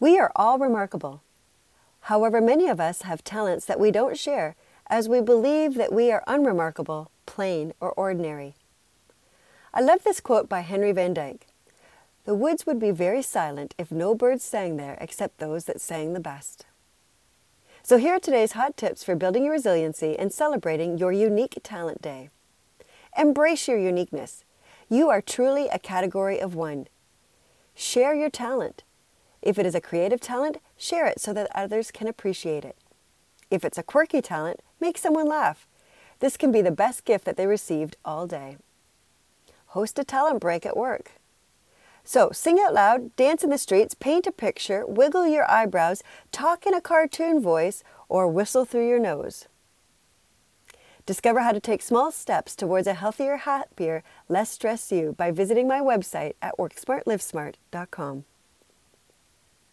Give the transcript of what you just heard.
We are all remarkable. However, many of us have talents that we don't share as we believe that we are unremarkable, plain, or ordinary. I love this quote by Henry Van Dyke The woods would be very silent if no birds sang there except those that sang the best. So, here are today's hot tips for building your resiliency and celebrating your unique talent day. Embrace your uniqueness. You are truly a category of one. Share your talent. If it is a creative talent, share it so that others can appreciate it. If it's a quirky talent, make someone laugh. This can be the best gift that they received all day. Host a talent break at work. So, sing out loud, dance in the streets, paint a picture, wiggle your eyebrows, talk in a cartoon voice, or whistle through your nose. Discover how to take small steps towards a healthier, happier, less stressed you by visiting my website at worksmartlivesmart.com.